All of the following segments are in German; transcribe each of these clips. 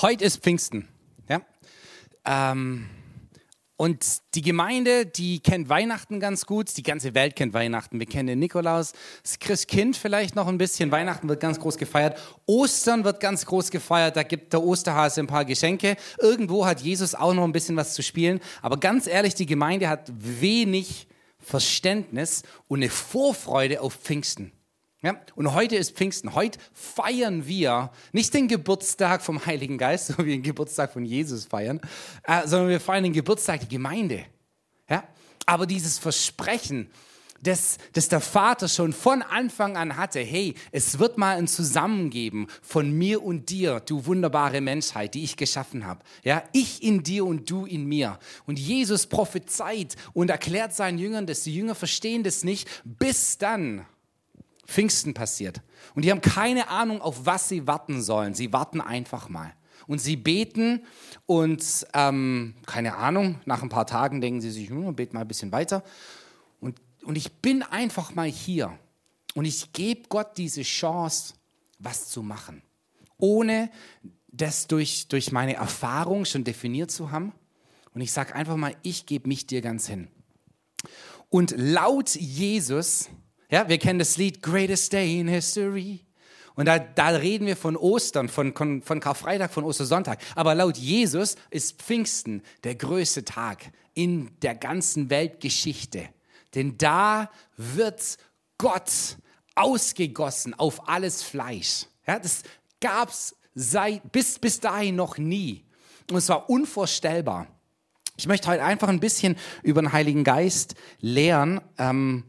Heute ist Pfingsten. Ja? Ähm, und die Gemeinde, die kennt Weihnachten ganz gut. Die ganze Welt kennt Weihnachten. Wir kennen den Nikolaus, das Christkind vielleicht noch ein bisschen. Weihnachten wird ganz groß gefeiert. Ostern wird ganz groß gefeiert. Da gibt der Osterhase ein paar Geschenke. Irgendwo hat Jesus auch noch ein bisschen was zu spielen. Aber ganz ehrlich, die Gemeinde hat wenig Verständnis und eine Vorfreude auf Pfingsten. Ja? Und heute ist Pfingsten. Heute feiern wir nicht den Geburtstag vom Heiligen Geist, so wie den Geburtstag von Jesus feiern, äh, sondern wir feiern den Geburtstag der Gemeinde. Ja? Aber dieses Versprechen, das, das der Vater schon von Anfang an hatte, hey, es wird mal ein Zusammengeben von mir und dir, du wunderbare Menschheit, die ich geschaffen habe. Ja, ich in dir und du in mir. Und Jesus prophezeit und erklärt seinen Jüngern dass Die Jünger verstehen das nicht, bis dann Pfingsten passiert. Und die haben keine Ahnung, auf was sie warten sollen. Sie warten einfach mal. Und sie beten und ähm, keine Ahnung, nach ein paar Tagen denken sie sich, hm, beten mal ein bisschen weiter. Und, und ich bin einfach mal hier. Und ich gebe Gott diese Chance, was zu machen. Ohne das durch, durch meine Erfahrung schon definiert zu haben. Und ich sage einfach mal, ich gebe mich dir ganz hin. Und laut Jesus ja, wir kennen das Lied Greatest Day in History. Und da, da reden wir von Ostern, von, von Karfreitag, von Ostersonntag. Aber laut Jesus ist Pfingsten der größte Tag in der ganzen Weltgeschichte. Denn da wird Gott ausgegossen auf alles Fleisch. Ja, das gab's seit, bis, bis dahin noch nie. Und es war unvorstellbar. Ich möchte heute einfach ein bisschen über den Heiligen Geist lehren. Ähm,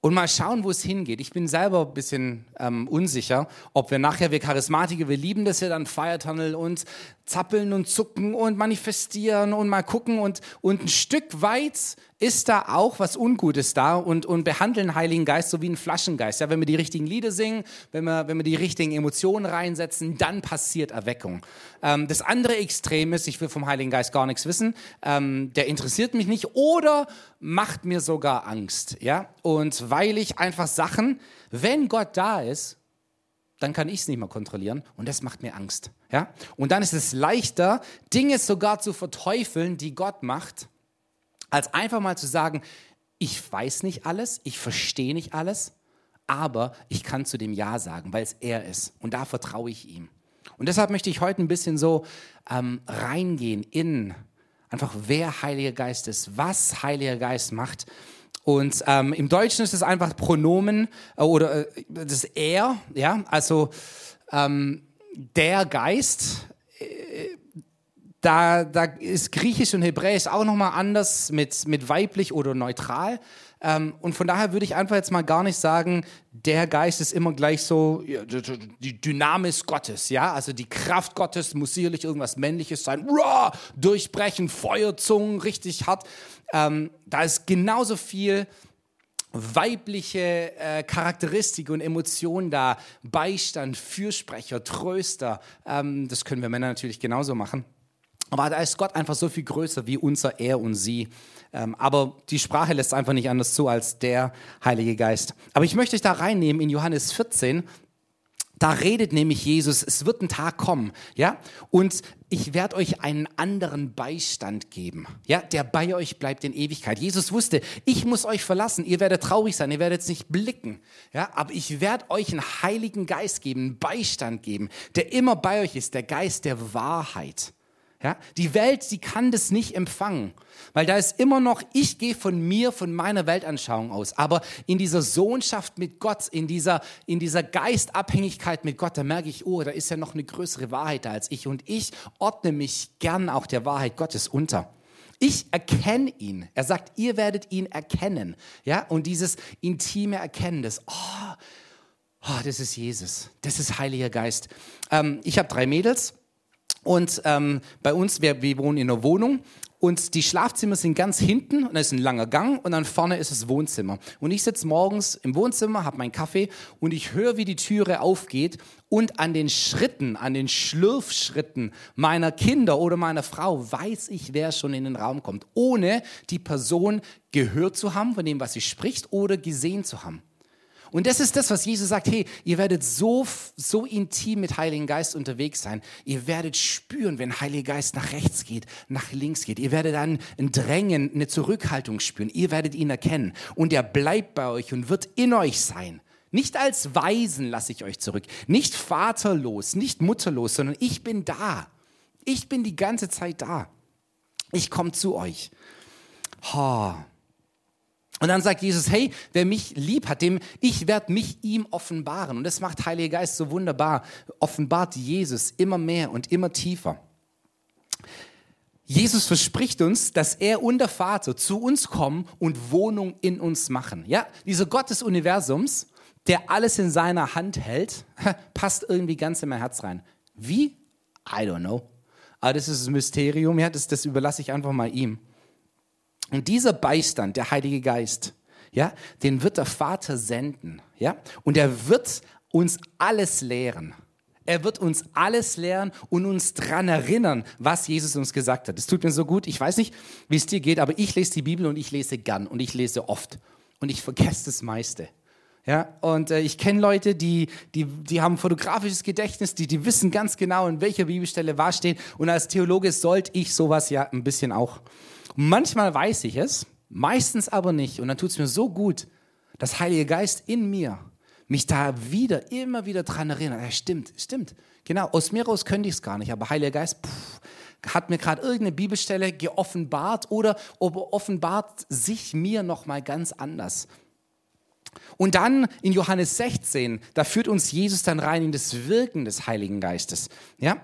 und mal schauen, wo es hingeht. Ich bin selber ein bisschen ähm, unsicher, ob wir nachher, wir Charismatiker, wir lieben das ja dann Feiertunnel und zappeln und zucken und manifestieren und mal gucken und, und ein Stück weit ist da auch was Ungutes da und, und behandeln Heiligen Geist so wie ein Flaschengeist. Ja, wenn wir die richtigen Lieder singen, wenn wir, wenn wir die richtigen Emotionen reinsetzen, dann passiert Erweckung. Ähm, das andere Extrem ist, ich will vom Heiligen Geist gar nichts wissen, ähm, der interessiert mich nicht oder macht mir sogar Angst. Ja, und weil ich einfach Sachen, wenn Gott da ist, dann kann ich es nicht mehr kontrollieren und das macht mir Angst. Ja? Und dann ist es leichter, Dinge sogar zu verteufeln, die Gott macht, als einfach mal zu sagen, ich weiß nicht alles, ich verstehe nicht alles, aber ich kann zu dem Ja sagen, weil es er ist und da vertraue ich ihm. Und deshalb möchte ich heute ein bisschen so ähm, reingehen in einfach, wer Heiliger Geist ist, was Heiliger Geist macht und ähm, im Deutschen ist es einfach Pronomen äh, oder äh, das Er, ja, also ähm, der Geist. Äh, da, da ist Griechisch und Hebräisch auch nochmal anders mit, mit weiblich oder neutral. Ähm, und von daher würde ich einfach jetzt mal gar nicht sagen, der Geist ist immer gleich so ja, die Dynamis Gottes, ja, also die Kraft Gottes muss sicherlich irgendwas Männliches sein, Ruah, durchbrechen, Feuerzungen, richtig hart. Ähm, da ist genauso viel weibliche äh, Charakteristik und Emotionen da, Beistand, Fürsprecher, Tröster. Ähm, das können wir Männer natürlich genauso machen. Aber da ist Gott einfach so viel größer wie unser Er und Sie. Ähm, aber die Sprache lässt einfach nicht anders zu als der Heilige Geist. Aber ich möchte euch da reinnehmen in Johannes 14. Da redet nämlich Jesus, es wird ein Tag kommen, ja, und ich werde euch einen anderen Beistand geben, ja, der bei euch bleibt in Ewigkeit. Jesus wusste, ich muss euch verlassen, ihr werdet traurig sein, ihr werdet es nicht blicken, ja, aber ich werde euch einen Heiligen Geist geben, einen Beistand geben, der immer bei euch ist, der Geist der Wahrheit. Ja, die Welt, die kann das nicht empfangen, weil da ist immer noch, ich gehe von mir, von meiner Weltanschauung aus. Aber in dieser Sohnschaft mit Gott, in dieser, in dieser Geistabhängigkeit mit Gott, da merke ich, oh, da ist ja noch eine größere Wahrheit da als ich. Und ich ordne mich gern auch der Wahrheit Gottes unter. Ich erkenne ihn. Er sagt, ihr werdet ihn erkennen. Ja, und dieses intime Erkennen, das, oh, oh das ist Jesus, das ist Heiliger Geist. Ähm, ich habe drei Mädels und ähm, bei uns, wir, wir wohnen in einer Wohnung und die Schlafzimmer sind ganz hinten und da ist ein langer Gang und dann vorne ist das Wohnzimmer. Und ich sitze morgens im Wohnzimmer, habe meinen Kaffee und ich höre, wie die Türe aufgeht und an den Schritten, an den Schlürfschritten meiner Kinder oder meiner Frau weiß ich, wer schon in den Raum kommt, ohne die Person gehört zu haben von dem, was sie spricht oder gesehen zu haben. Und das ist das, was Jesus sagt, hey, ihr werdet so, so intim mit Heiligen Geist unterwegs sein. Ihr werdet spüren, wenn Heiliger Geist nach rechts geht, nach links geht. Ihr werdet dann ein Drängen, eine Zurückhaltung spüren. Ihr werdet ihn erkennen. Und er bleibt bei euch und wird in euch sein. Nicht als Weisen lasse ich euch zurück. Nicht vaterlos, nicht mutterlos, sondern ich bin da. Ich bin die ganze Zeit da. Ich komme zu euch. Oh. Und dann sagt Jesus, hey, wer mich lieb hat, dem ich werde mich ihm offenbaren. Und das macht Heiliger Geist so wunderbar. Offenbart Jesus immer mehr und immer tiefer. Jesus verspricht uns, dass er und der Vater zu uns kommen und Wohnung in uns machen. Ja, dieser Gott des Universums, der alles in seiner Hand hält, passt irgendwie ganz in mein Herz rein. Wie? I don't know. Aber das ist das Mysterium, ja, das, das überlasse ich einfach mal ihm. Und dieser Beistand, der Heilige Geist, ja, den wird der Vater senden, ja, und er wird uns alles lehren. Er wird uns alles lehren und uns daran erinnern, was Jesus uns gesagt hat. Es tut mir so gut. Ich weiß nicht, wie es dir geht, aber ich lese die Bibel und ich lese gern und ich lese oft und ich vergesse das meiste. Ja, und äh, ich kenne Leute, die, die, die haben fotografisches Gedächtnis, die, die wissen ganz genau, in welcher Bibelstelle was steht. Und als Theologe sollte ich sowas ja ein bisschen auch. Manchmal weiß ich es, meistens aber nicht. Und dann tut es mir so gut, dass Heilige Geist in mir mich da wieder, immer wieder dran erinnert. Ja, stimmt, stimmt. Genau, aus mir raus könnte ich es gar nicht. Aber Heiliger Geist pff, hat mir gerade irgendeine Bibelstelle geoffenbart oder offenbart sich mir nochmal ganz anders. Und dann in Johannes 16, da führt uns Jesus dann rein in das Wirken des Heiligen Geistes. Ja?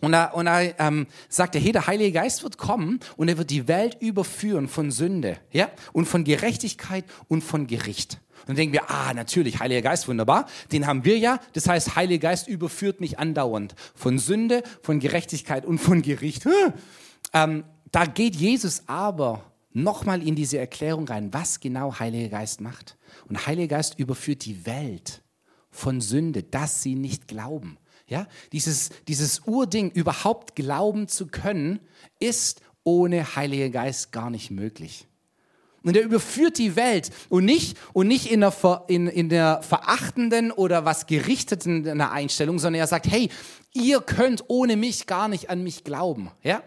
Und da, und da ähm, sagt er, hey, der Heilige Geist wird kommen und er wird die Welt überführen von Sünde ja? und von Gerechtigkeit und von Gericht. Und dann denken wir, ah, natürlich, Heiliger Geist, wunderbar, den haben wir ja. Das heißt, Heiliger Geist überführt mich andauernd von Sünde, von Gerechtigkeit und von Gericht. Ähm, da geht Jesus aber nochmal in diese Erklärung rein, was genau Heiliger Geist macht. Und Heiliger Geist überführt die Welt von Sünde, dass sie nicht glauben. Ja, dieses, dieses Urding, überhaupt glauben zu können, ist ohne Heiliger Geist gar nicht möglich. Und er überführt die Welt und nicht, und nicht in, der, in, in der verachtenden oder was gerichteten Einstellung, sondern er sagt, hey, ihr könnt ohne mich gar nicht an mich glauben. Ja?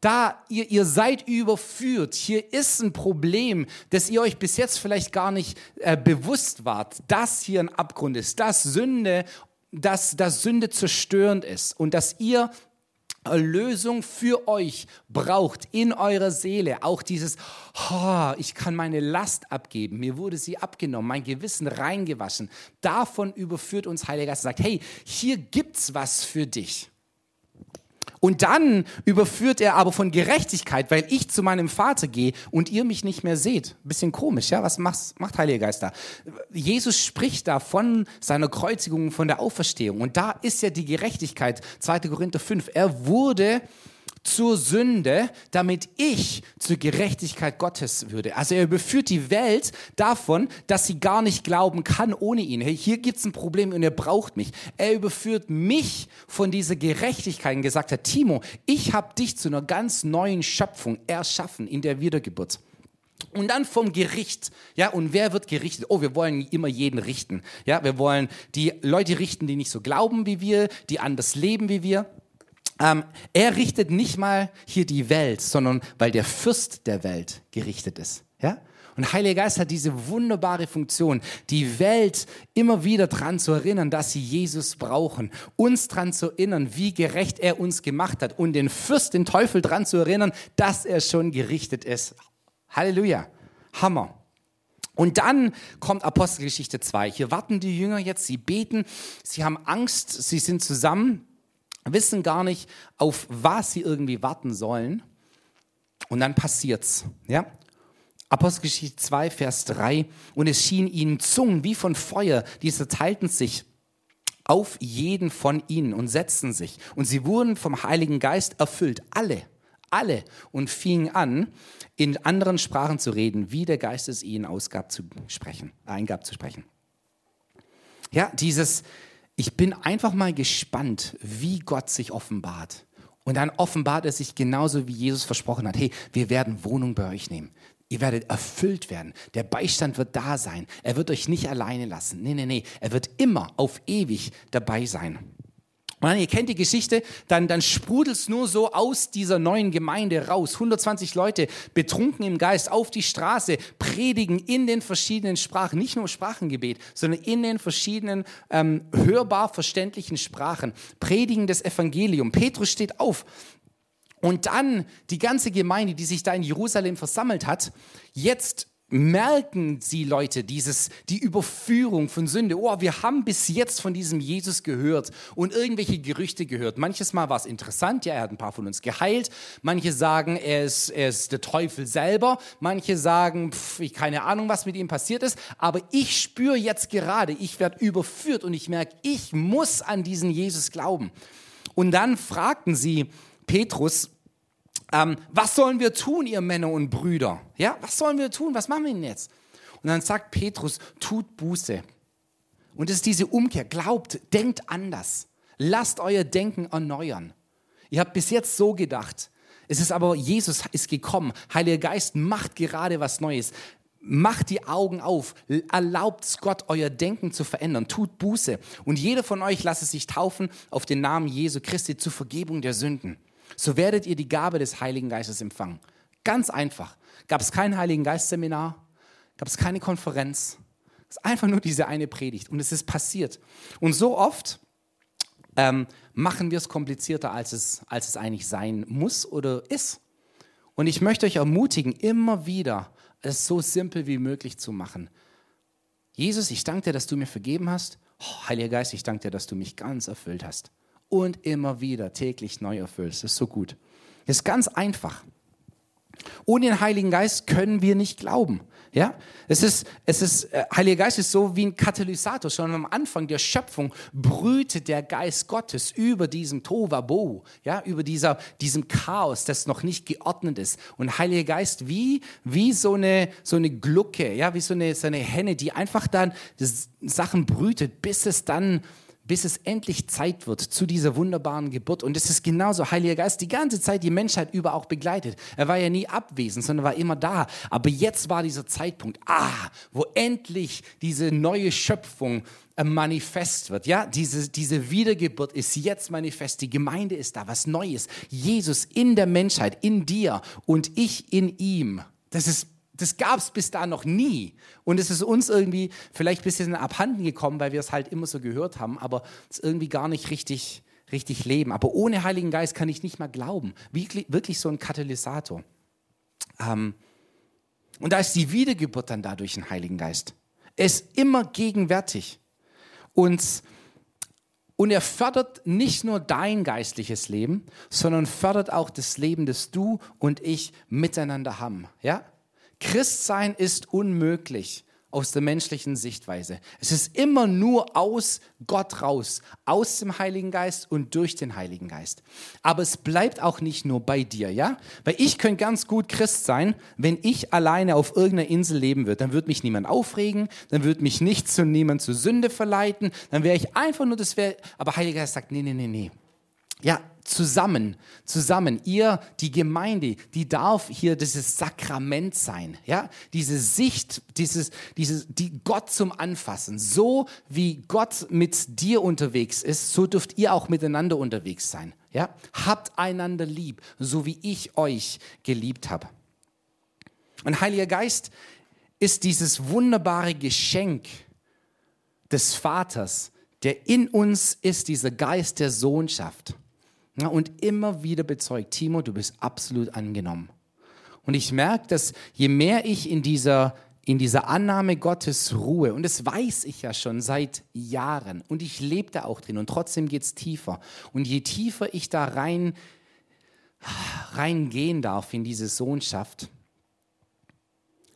da ihr, ihr seid überführt, hier ist ein Problem, das ihr euch bis jetzt vielleicht gar nicht äh, bewusst wart, dass hier ein Abgrund ist, dass Sünde, dass, dass Sünde zerstörend ist und dass ihr Erlösung für euch braucht in eurer Seele. Auch dieses, oh, ich kann meine Last abgeben, mir wurde sie abgenommen, mein Gewissen reingewaschen. Davon überführt uns Heiliger Geist und sagt, hey, hier gibt's was für dich. Und dann überführt er aber von Gerechtigkeit, weil ich zu meinem Vater gehe und ihr mich nicht mehr seht. Bisschen komisch, ja? Was macht, macht Heiliger Geist da? Jesus spricht da von seiner Kreuzigung, von der Auferstehung. Und da ist ja die Gerechtigkeit. 2. Korinther 5. Er wurde zur Sünde, damit ich zur Gerechtigkeit Gottes würde. Also er überführt die Welt davon, dass sie gar nicht glauben kann ohne ihn. Hey, hier gibt es ein Problem und er braucht mich. Er überführt mich von dieser Gerechtigkeit und gesagt hat, Timo, ich habe dich zu einer ganz neuen Schöpfung erschaffen in der Wiedergeburt. Und dann vom Gericht. Ja, und wer wird gerichtet? Oh, wir wollen immer jeden richten. Ja, wir wollen die Leute richten, die nicht so glauben wie wir, die anders leben wie wir. Ähm, er richtet nicht mal hier die Welt, sondern weil der Fürst der Welt gerichtet ist. Ja? Und Heiliger Geist hat diese wunderbare Funktion, die Welt immer wieder daran zu erinnern, dass sie Jesus brauchen, uns daran zu erinnern, wie gerecht er uns gemacht hat und den Fürst, den Teufel daran zu erinnern, dass er schon gerichtet ist. Halleluja. Hammer. Und dann kommt Apostelgeschichte 2. Hier warten die Jünger jetzt, sie beten, sie haben Angst, sie sind zusammen wissen gar nicht, auf was sie irgendwie warten sollen. Und dann passiert's. Ja? Apostelgeschichte 2, Vers 3. Und es schien ihnen Zungen wie von Feuer, die zerteilten sich auf jeden von ihnen und setzten sich. Und sie wurden vom Heiligen Geist erfüllt. Alle, alle. Und fingen an, in anderen Sprachen zu reden, wie der Geist es ihnen ausgab zu sprechen, eingab zu sprechen. Ja, dieses, ich bin einfach mal gespannt, wie Gott sich offenbart. Und dann offenbart er sich genauso, wie Jesus versprochen hat. Hey, wir werden Wohnung bei euch nehmen. Ihr werdet erfüllt werden. Der Beistand wird da sein. Er wird euch nicht alleine lassen. Nee, nee, nee. Er wird immer auf ewig dabei sein. Und ihr kennt die Geschichte, dann, dann sprudelt es nur so aus dieser neuen Gemeinde raus. 120 Leute betrunken im Geist auf die Straße, predigen in den verschiedenen Sprachen, nicht nur Sprachengebet, sondern in den verschiedenen ähm, hörbar verständlichen Sprachen, predigen das Evangelium. Petrus steht auf. Und dann die ganze Gemeinde, die sich da in Jerusalem versammelt hat, jetzt merken sie Leute dieses, die Überführung von Sünde. Oh, wir haben bis jetzt von diesem Jesus gehört und irgendwelche Gerüchte gehört. Manches Mal war es interessant, ja, er hat ein paar von uns geheilt. Manche sagen, er ist, er ist der Teufel selber. Manche sagen, pff, ich keine Ahnung, was mit ihm passiert ist. Aber ich spüre jetzt gerade, ich werde überführt und ich merke, ich muss an diesen Jesus glauben. Und dann fragten sie Petrus, ähm, was sollen wir tun, ihr Männer und Brüder? Ja, was sollen wir tun? Was machen wir denn jetzt? Und dann sagt Petrus, tut Buße. Und es ist diese Umkehr. Glaubt, denkt anders. Lasst euer Denken erneuern. Ihr habt bis jetzt so gedacht. Es ist aber, Jesus ist gekommen. Heiliger Geist macht gerade was Neues. Macht die Augen auf, erlaubt Gott, euer Denken zu verändern, tut Buße. Und jeder von euch lasse sich taufen auf den Namen Jesu Christi zur Vergebung der Sünden so werdet ihr die Gabe des Heiligen Geistes empfangen. Ganz einfach. Gab es kein Heiligen Geist-Seminar, gab es keine Konferenz. Es ist einfach nur diese eine Predigt und es ist passiert. Und so oft ähm, machen wir es komplizierter, als es, als es eigentlich sein muss oder ist. Und ich möchte euch ermutigen, immer wieder es so simpel wie möglich zu machen. Jesus, ich danke dir, dass du mir vergeben hast. Oh, Heiliger Geist, ich danke dir, dass du mich ganz erfüllt hast und immer wieder täglich neu erfüllst. Das ist so gut. Das ist ganz einfach. Ohne den Heiligen Geist können wir nicht glauben. Ja, es ist, es ist, äh, Heiliger Geist ist so wie ein Katalysator. Schon am Anfang der Schöpfung brütet der Geist Gottes über diesem Tovabo, ja, über dieser, diesem Chaos, das noch nicht geordnet ist. Und Heiliger Geist wie, wie so eine, so eine Glucke, ja, wie so eine, so eine Henne, die einfach dann Sachen brütet, bis es dann bis es endlich Zeit wird zu dieser wunderbaren Geburt. Und es ist genauso, Heiliger Geist, die ganze Zeit die Menschheit über auch begleitet. Er war ja nie abwesend, sondern war immer da. Aber jetzt war dieser Zeitpunkt, ah, wo endlich diese neue Schöpfung äh, manifest wird. Ja, diese, diese Wiedergeburt ist jetzt manifest. Die Gemeinde ist da, was Neues. Jesus in der Menschheit, in dir und ich in ihm. Das ist das gab es bis da noch nie. Und es ist uns irgendwie vielleicht ein bisschen abhanden gekommen, weil wir es halt immer so gehört haben, aber es irgendwie gar nicht richtig, richtig leben. Aber ohne Heiligen Geist kann ich nicht mal glauben. Wirklich, wirklich so ein Katalysator. Ähm, und da ist die Wiedergeburt dann dadurch ein Heiligen Geist. Er ist immer gegenwärtig. Und, und er fördert nicht nur dein geistliches Leben, sondern fördert auch das Leben, das du und ich miteinander haben. Ja? Christsein ist unmöglich aus der menschlichen Sichtweise. Es ist immer nur aus Gott raus, aus dem Heiligen Geist und durch den Heiligen Geist. Aber es bleibt auch nicht nur bei dir, ja? Weil ich könnte ganz gut Christ sein, wenn ich alleine auf irgendeiner Insel leben würde. Dann würde mich niemand aufregen, dann würde mich nichts zu niemand zur Sünde verleiten, dann wäre ich einfach nur das wäre. Aber Heiliger Geist sagt, nee, nee, nee, nee. Ja, zusammen, zusammen. Ihr, die Gemeinde, die darf hier dieses Sakrament sein, ja? Diese Sicht, dieses, dieses, die Gott zum Anfassen. So wie Gott mit dir unterwegs ist, so dürft ihr auch miteinander unterwegs sein, ja? Habt einander lieb, so wie ich euch geliebt habe. Und Heiliger Geist ist dieses wunderbare Geschenk des Vaters, der in uns ist, dieser Geist der Sohnschaft und immer wieder bezeugt, Timo, du bist absolut angenommen. Und ich merke, dass je mehr ich in dieser, in dieser Annahme Gottes ruhe, und das weiß ich ja schon seit Jahren, und ich lebe da auch drin, und trotzdem geht es tiefer. Und je tiefer ich da rein, reingehen darf in diese Sohnschaft,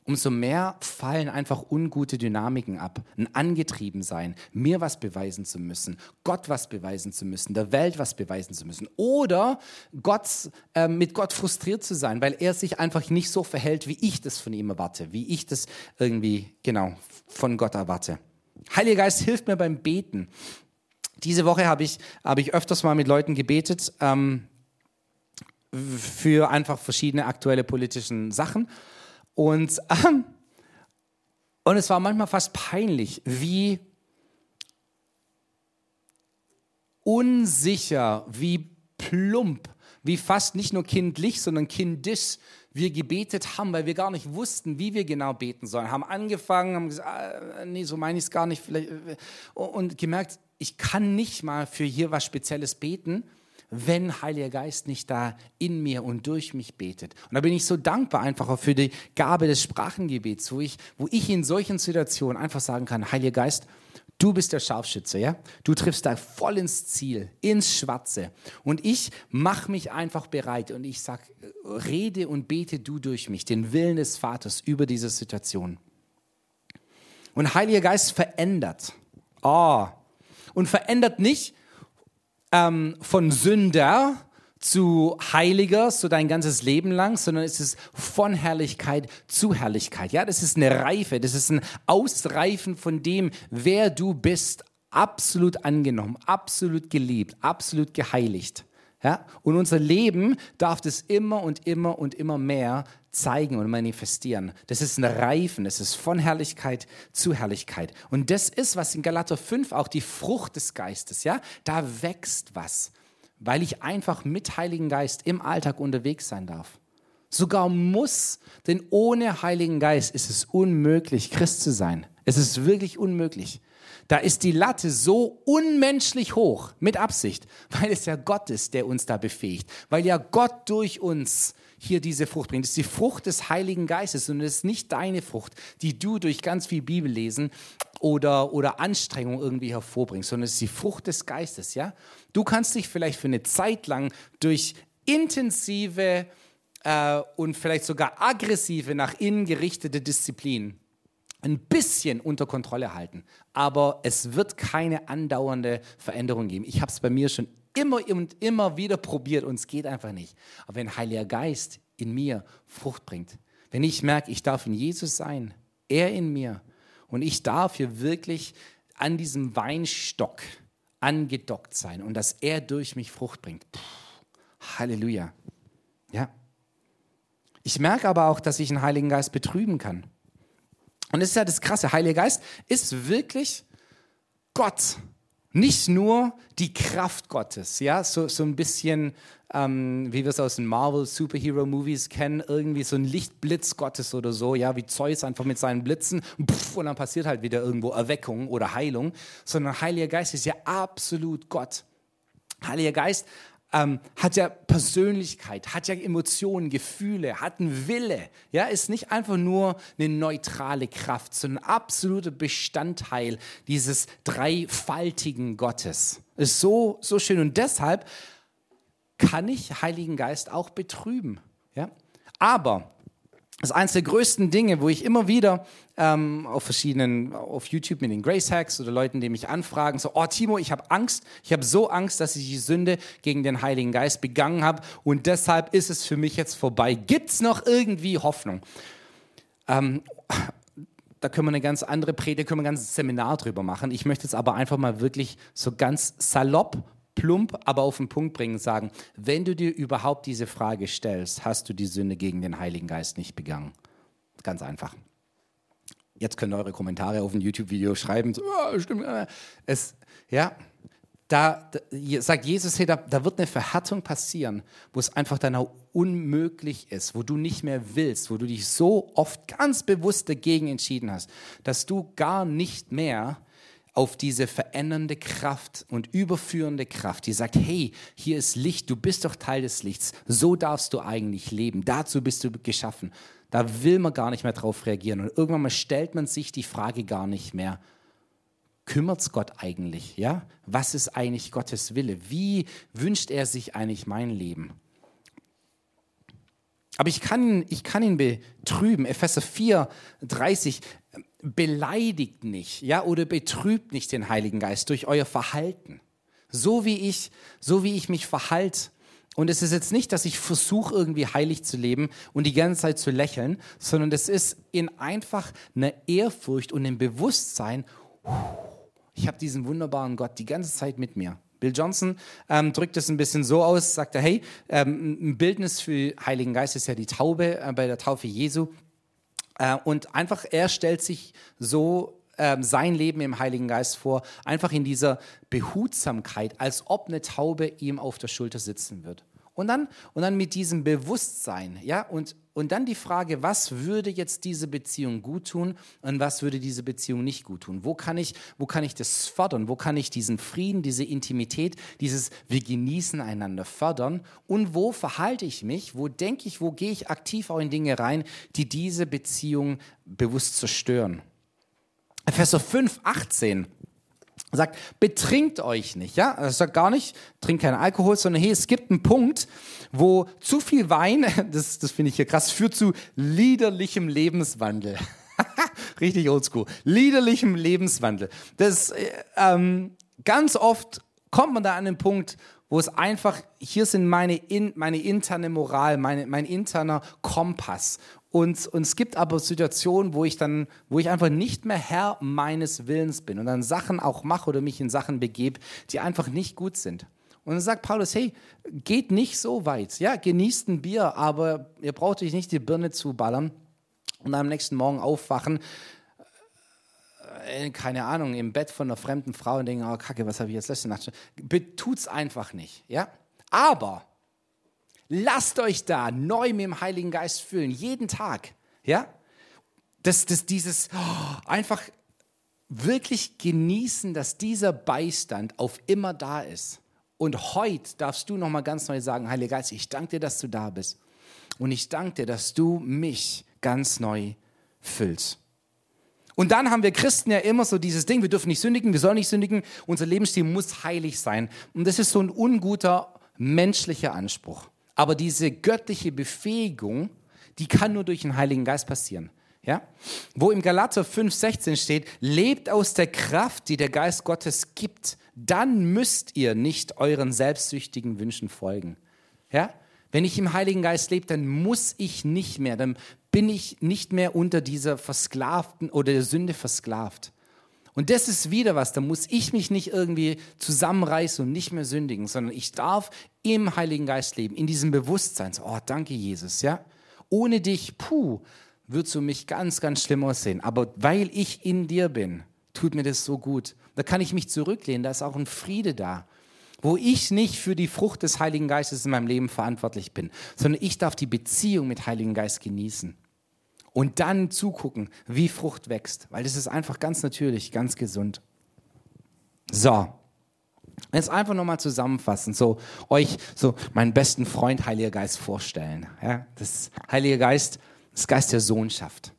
umso mehr fallen einfach ungute Dynamiken ab. Ein Angetriebensein, mir was beweisen zu müssen, Gott was beweisen zu müssen, der Welt was beweisen zu müssen. Oder Gott, äh, mit Gott frustriert zu sein, weil er sich einfach nicht so verhält, wie ich das von ihm erwarte, wie ich das irgendwie, genau, von Gott erwarte. Heiliger Geist hilft mir beim Beten. Diese Woche habe ich, hab ich öfters mal mit Leuten gebetet ähm, für einfach verschiedene aktuelle politische Sachen. Und, ähm, und es war manchmal fast peinlich, wie unsicher, wie plump, wie fast nicht nur kindlich, sondern kindisch wir gebetet haben, weil wir gar nicht wussten, wie wir genau beten sollen. Haben angefangen, haben gesagt, ah, nee, so meine ich es gar nicht. Vielleicht, und gemerkt, ich kann nicht mal für hier was Spezielles beten, wenn Heiliger Geist nicht da in mir und durch mich betet. Und da bin ich so dankbar einfach für die Gabe des Sprachengebets, wo ich, wo ich in solchen Situationen einfach sagen kann, Heiliger Geist, Du bist der Scharfschütze, ja? Du triffst da voll ins Ziel, ins Schwarze. Und ich mache mich einfach bereit und ich sage, rede und bete du durch mich, den Willen des Vaters über diese Situation. Und Heiliger Geist verändert. Oh. Und verändert nicht ähm, von Sünder zu heiliger, so dein ganzes Leben lang, sondern es ist von Herrlichkeit zu Herrlichkeit. Ja, das ist eine Reife, das ist ein Ausreifen von dem, wer du bist, absolut angenommen, absolut geliebt, absolut geheiligt. Ja? Und unser Leben darf das immer und immer und immer mehr zeigen und manifestieren. Das ist ein Reifen, das ist von Herrlichkeit zu Herrlichkeit. Und das ist, was in Galater 5 auch die Frucht des Geistes, ja, da wächst was weil ich einfach mit Heiligen Geist im Alltag unterwegs sein darf. Sogar muss, denn ohne Heiligen Geist ist es unmöglich, Christ zu sein. Es ist wirklich unmöglich. Da ist die Latte so unmenschlich hoch, mit Absicht, weil es ja Gott ist, der uns da befähigt, weil ja Gott durch uns hier diese Frucht bringt. Das ist die Frucht des Heiligen Geistes und es ist nicht deine Frucht, die du durch ganz viel Bibellesen oder, oder Anstrengung irgendwie hervorbringst, sondern es ist die Frucht des Geistes. Ja? Du kannst dich vielleicht für eine Zeit lang durch intensive äh, und vielleicht sogar aggressive, nach innen gerichtete Disziplin ein bisschen unter Kontrolle halten. Aber es wird keine andauernde Veränderung geben. Ich habe es bei mir schon immer und immer wieder probiert und es geht einfach nicht. Aber wenn Heiliger Geist in mir Frucht bringt, wenn ich merke, ich darf in Jesus sein, er in mir und ich darf hier wirklich an diesem Weinstock angedockt sein und dass er durch mich Frucht bringt. Puh, Halleluja. Ja. Ich merke aber auch, dass ich den Heiligen Geist betrüben kann. Und das ist ja das Krasse. Heiliger Geist ist wirklich Gott. Nicht nur die Kraft Gottes, ja, so, so ein bisschen, ähm, wie wir es aus den Marvel Superhero Movies kennen, irgendwie so ein Lichtblitz Gottes oder so, ja, wie Zeus einfach mit seinen Blitzen pff, und dann passiert halt wieder irgendwo Erweckung oder Heilung, sondern Heiliger Geist ist ja absolut Gott. Heiliger Geist ähm, hat ja Persönlichkeit, hat ja Emotionen, Gefühle, hat einen Wille. Ja, ist nicht einfach nur eine neutrale Kraft, sondern ein absoluter Bestandteil dieses dreifaltigen Gottes. Ist so, so schön. Und deshalb kann ich Heiligen Geist auch betrüben. Ja? Aber das ist eines der größten Dinge, wo ich immer wieder ähm, auf verschiedenen, auf YouTube mit den Grace Hacks oder Leuten, die mich anfragen, so, oh Timo, ich habe Angst, ich habe so Angst, dass ich die Sünde gegen den Heiligen Geist begangen habe und deshalb ist es für mich jetzt vorbei. Gibt es noch irgendwie Hoffnung? Ähm, da können wir eine ganz andere Predigt, können wir ein ganzes Seminar drüber machen. Ich möchte es aber einfach mal wirklich so ganz salopp plump, aber auf den Punkt bringen sagen, wenn du dir überhaupt diese Frage stellst, hast du die Sünde gegen den Heiligen Geist nicht begangen. Ganz einfach. Jetzt können eure Kommentare auf ein YouTube-Video schreiben. So, oh, stimmt. Es, ja, da, da, sagt Jesus, hey, da, da, wird eine Verhärtung passieren, wo es einfach dann auch unmöglich ist, wo du nicht mehr willst, wo du dich so oft ganz bewusst dagegen entschieden hast, dass du gar nicht mehr auf diese verändernde Kraft und überführende Kraft, die sagt, hey, hier ist Licht, du bist doch Teil des Lichts, so darfst du eigentlich leben, dazu bist du geschaffen. Da will man gar nicht mehr drauf reagieren. Und irgendwann mal stellt man sich die Frage gar nicht mehr, kümmert es Gott eigentlich? Ja? Was ist eigentlich Gottes Wille? Wie wünscht er sich eigentlich mein Leben? Aber ich kann, ich kann ihn betrüben. Epheser 4, 30 beleidigt nicht, ja, oder betrübt nicht den Heiligen Geist durch euer Verhalten. So wie ich, so wie ich mich verhalte. Und es ist jetzt nicht, dass ich versuche, irgendwie heilig zu leben und die ganze Zeit zu lächeln, sondern es ist in einfach einer Ehrfurcht und einem Bewusstsein, ich habe diesen wunderbaren Gott die ganze Zeit mit mir. Bill Johnson ähm, drückt es ein bisschen so aus, sagt er, hey, ähm, ein Bildnis für Heiligen Geist ist ja die Taube äh, bei der Taufe Jesu. Äh, und einfach, er stellt sich so ähm, sein Leben im Heiligen Geist vor, einfach in dieser Behutsamkeit, als ob eine Taube ihm auf der Schulter sitzen wird. Und dann, und dann mit diesem Bewusstsein, ja, und, und dann die Frage, was würde jetzt diese Beziehung gut tun und was würde diese Beziehung nicht gut tun? Wo kann ich, wo kann ich das fördern? Wo kann ich diesen Frieden, diese Intimität, dieses wir genießen einander fördern? Und wo verhalte ich mich? Wo denke ich, wo gehe ich aktiv auch in Dinge rein, die diese Beziehung bewusst zerstören? Epheser 5, 18 sagt, betrinkt euch nicht, ja? Er sagt gar nicht, trinkt keinen Alkohol, sondern hey, es gibt einen Punkt, wo zu viel Wein, das, das finde ich hier krass, führt zu liederlichem Lebenswandel. Richtig oldschool. Liederlichem Lebenswandel. Das, äh, ähm, ganz oft kommt man da an den Punkt, wo es einfach, hier sind meine, in, meine interne Moral, meine, mein interner Kompass. Und, und es gibt aber Situationen, wo ich dann, wo ich einfach nicht mehr Herr meines Willens bin und dann Sachen auch mache oder mich in Sachen begebe, die einfach nicht gut sind. Und dann sagt Paulus, hey, geht nicht so weit. Ja, genießt ein Bier, aber ihr braucht euch nicht die Birne zuballern und am nächsten Morgen aufwachen, äh, keine Ahnung, im Bett von einer fremden Frau und denken, oh Kacke, was habe ich jetzt letzte Nacht schon. Tut's einfach nicht. Ja, aber Lasst euch da neu mit dem Heiligen Geist füllen, jeden Tag. Ja? Das, das, dieses oh, einfach wirklich genießen, dass dieser Beistand auf immer da ist. Und heute darfst du nochmal ganz neu sagen, Heiliger Geist, ich danke dir, dass du da bist. Und ich danke dir, dass du mich ganz neu füllst. Und dann haben wir Christen ja immer so dieses Ding, wir dürfen nicht sündigen, wir sollen nicht sündigen, unser Lebensstil muss heilig sein. Und das ist so ein unguter menschlicher Anspruch. Aber diese göttliche Befähigung, die kann nur durch den Heiligen Geist passieren. Ja? Wo im Galater 5,16 steht, lebt aus der Kraft, die der Geist Gottes gibt, dann müsst ihr nicht euren selbstsüchtigen Wünschen folgen. Ja? Wenn ich im Heiligen Geist lebe, dann muss ich nicht mehr, dann bin ich nicht mehr unter dieser versklavten oder der Sünde versklavt. Und das ist wieder was, da muss ich mich nicht irgendwie zusammenreißen und nicht mehr sündigen, sondern ich darf im Heiligen Geist leben, in diesem Bewusstsein. Oh, danke Jesus, ja. Ohne dich, puh, würdest du mich ganz, ganz schlimm aussehen. Aber weil ich in dir bin, tut mir das so gut. Da kann ich mich zurücklehnen, da ist auch ein Friede da wo ich nicht für die Frucht des Heiligen Geistes in meinem Leben verantwortlich bin, sondern ich darf die Beziehung mit Heiligen Geist genießen und dann zugucken, wie Frucht wächst, weil das ist einfach ganz natürlich, ganz gesund. So, jetzt einfach nochmal zusammenfassen, so euch so meinen besten Freund Heiliger Geist vorstellen. Ja, das Heilige Geist, das Geist der Sohnschaft.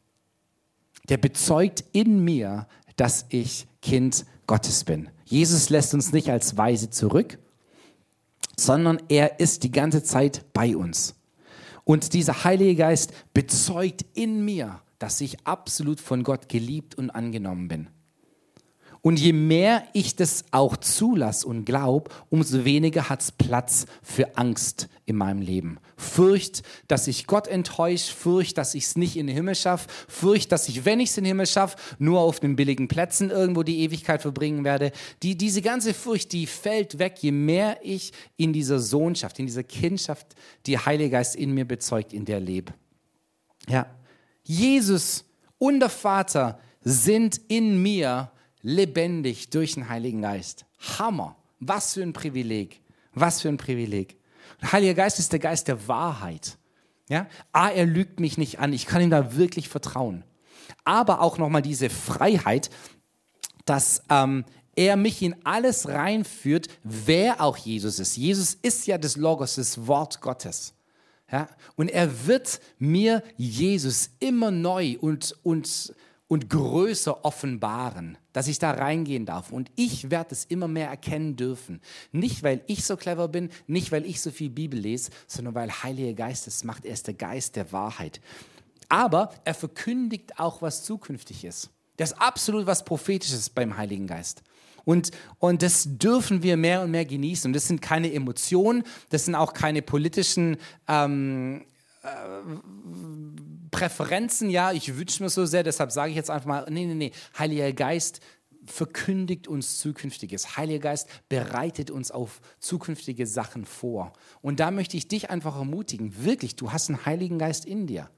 Der bezeugt in mir, dass ich Kind Gottes bin. Jesus lässt uns nicht als Weise zurück, sondern er ist die ganze Zeit bei uns. Und dieser Heilige Geist bezeugt in mir, dass ich absolut von Gott geliebt und angenommen bin. Und je mehr ich das auch zulasse und glaube, umso weniger hat es Platz für Angst in meinem Leben. Furcht, dass ich Gott enttäusche, Furcht, dass ich es nicht in den Himmel schaffe, Furcht, dass ich, wenn ich es in den Himmel schaffe, nur auf den billigen Plätzen irgendwo die Ewigkeit verbringen werde. Die, diese ganze Furcht, die fällt weg, je mehr ich in dieser Sohnschaft, in dieser Kindschaft, die Heilige Geist in mir bezeugt, in der lebe. Ja. Jesus und der Vater sind in mir lebendig durch den Heiligen Geist. Hammer. Was für ein Privileg. Was für ein Privileg. Der Heilige Geist ist der Geist der Wahrheit. Ja? A, er lügt mich nicht an. Ich kann ihm da wirklich vertrauen. Aber auch nochmal diese Freiheit, dass ähm, er mich in alles reinführt, wer auch Jesus ist. Jesus ist ja des Logos, das Wort Gottes. Ja? Und er wird mir Jesus immer neu und, und und größer offenbaren, dass ich da reingehen darf. Und ich werde es immer mehr erkennen dürfen. Nicht, weil ich so clever bin, nicht, weil ich so viel Bibel lese, sondern weil Heiliger Geist es macht. Er ist der Geist der Wahrheit. Aber er verkündigt auch, was zukünftig ist. Das ist absolut was Prophetisches beim Heiligen Geist. Und, und das dürfen wir mehr und mehr genießen. Und das sind keine Emotionen, das sind auch keine politischen ähm, Präferenzen, ja, ich wünsche mir so sehr, deshalb sage ich jetzt einfach mal, nee, nee, nee, Heiliger Geist verkündigt uns Zukünftiges. Heiliger Geist bereitet uns auf zukünftige Sachen vor. Und da möchte ich dich einfach ermutigen, wirklich, du hast einen Heiligen Geist in dir.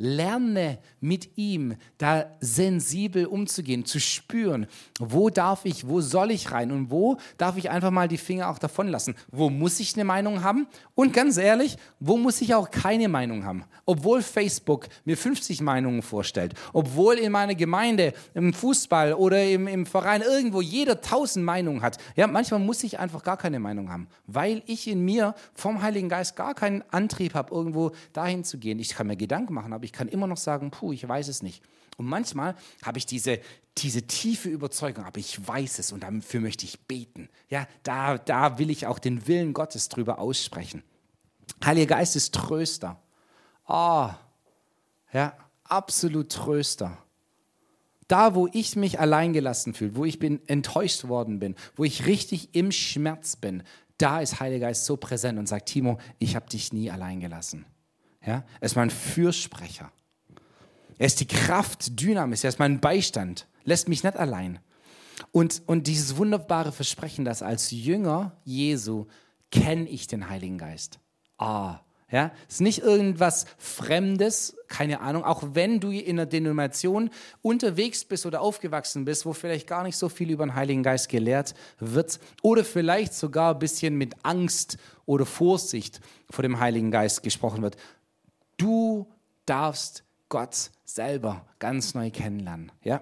Lerne mit ihm da sensibel umzugehen, zu spüren, wo darf ich, wo soll ich rein und wo darf ich einfach mal die Finger auch davon lassen. Wo muss ich eine Meinung haben? Und ganz ehrlich, wo muss ich auch keine Meinung haben? Obwohl Facebook mir 50 Meinungen vorstellt, obwohl in meiner Gemeinde, im Fußball oder im, im Verein irgendwo jeder 1000 Meinungen hat. Ja, manchmal muss ich einfach gar keine Meinung haben, weil ich in mir vom Heiligen Geist gar keinen Antrieb habe, irgendwo dahin zu gehen. Ich kann mir Gedanken machen, aber ich kann immer noch sagen, puh, ich weiß es nicht. Und manchmal habe ich diese, diese tiefe Überzeugung, aber ich weiß es und dafür möchte ich beten. Ja, da, da will ich auch den Willen Gottes drüber aussprechen. Heiliger Geist ist Tröster. Ah, oh, ja, absolut Tröster. Da, wo ich mich alleingelassen fühle, wo ich bin enttäuscht worden bin, wo ich richtig im Schmerz bin, da ist Heiliger Geist so präsent und sagt, Timo, ich habe dich nie allein gelassen. Ja? Er ist mein Fürsprecher. Er ist die Kraft Dynamis, er ist mein Beistand, lässt mich nicht allein. Und, und dieses wunderbare Versprechen, dass als Jünger Jesu kenne ich den Heiligen Geist. Ah, ja, ist nicht irgendwas Fremdes, keine Ahnung, auch wenn du in einer Denomination unterwegs bist oder aufgewachsen bist, wo vielleicht gar nicht so viel über den Heiligen Geist gelehrt wird oder vielleicht sogar ein bisschen mit Angst oder Vorsicht vor dem Heiligen Geist gesprochen wird. Du darfst Gott selber ganz neu kennenlernen. Ja,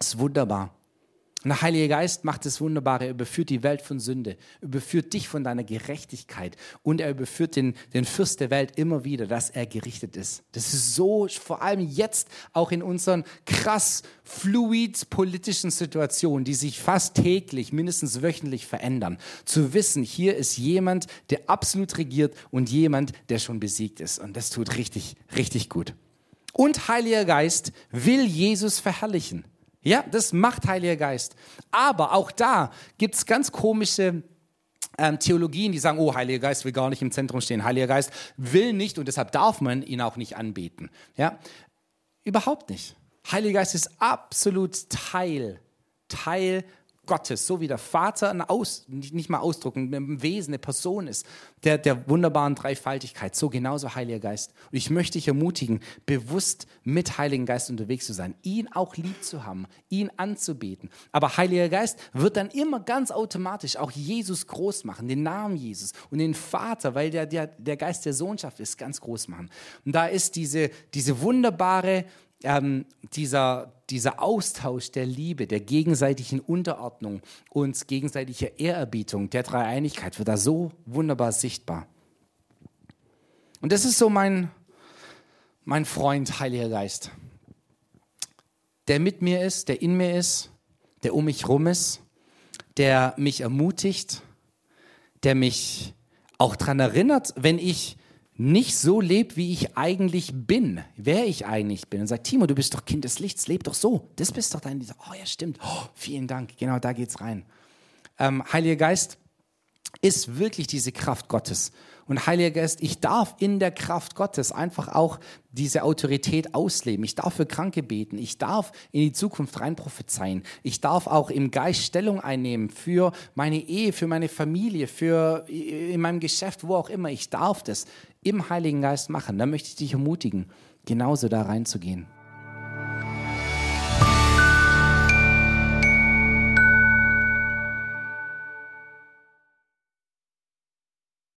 ist wunderbar. Und der Heilige Geist macht das Wunderbare. Er überführt die Welt von Sünde, überführt dich von deiner Gerechtigkeit und er überführt den, den Fürst der Welt immer wieder, dass er gerichtet ist. Das ist so, vor allem jetzt auch in unseren krass fluid politischen Situationen, die sich fast täglich, mindestens wöchentlich verändern, zu wissen, hier ist jemand, der absolut regiert und jemand, der schon besiegt ist. Und das tut richtig, richtig gut. Und Heiliger Geist will Jesus verherrlichen. Ja, das macht Heiliger Geist. Aber auch da gibt es ganz komische ähm, Theologien, die sagen, oh, Heiliger Geist will gar nicht im Zentrum stehen. Heiliger Geist will nicht und deshalb darf man ihn auch nicht anbeten. Ja, überhaupt nicht. Heiliger Geist ist absolut Teil, Teil Gottes, so wie der Vater ein Aus, nicht mal Ausdruck, ein Wesen, eine Person ist, der, der wunderbaren Dreifaltigkeit, so genauso Heiliger Geist. Und ich möchte dich ermutigen, bewusst mit Heiligen Geist unterwegs zu sein, ihn auch lieb zu haben, ihn anzubeten. Aber Heiliger Geist wird dann immer ganz automatisch auch Jesus groß machen, den Namen Jesus und den Vater, weil der, der, der Geist der Sohnschaft ist, ganz groß machen. Und da ist diese, diese wunderbare ähm, dieser, dieser Austausch der Liebe, der gegenseitigen Unterordnung und gegenseitiger Ehrerbietung, der Dreieinigkeit wird da so wunderbar sichtbar. Und das ist so mein, mein Freund, Heiliger Geist, der mit mir ist, der in mir ist, der um mich rum ist, der mich ermutigt, der mich auch daran erinnert, wenn ich nicht so lebt, wie ich eigentlich bin, wer ich eigentlich bin. Und sagt, Timo, du bist doch Kind des Lichts, leb doch so. Das bist doch dein. Oh ja, stimmt. Oh, vielen Dank. Genau, da geht's rein. Ähm, Heiliger Geist ist wirklich diese Kraft Gottes. Und Heiliger Geist, ich darf in der Kraft Gottes einfach auch diese Autorität ausleben. Ich darf für Kranke beten. Ich darf in die Zukunft rein prophezeien. Ich darf auch im Geist Stellung einnehmen für meine Ehe, für meine Familie, für in meinem Geschäft, wo auch immer. Ich darf das im Heiligen Geist machen. Da möchte ich dich ermutigen, genauso da reinzugehen.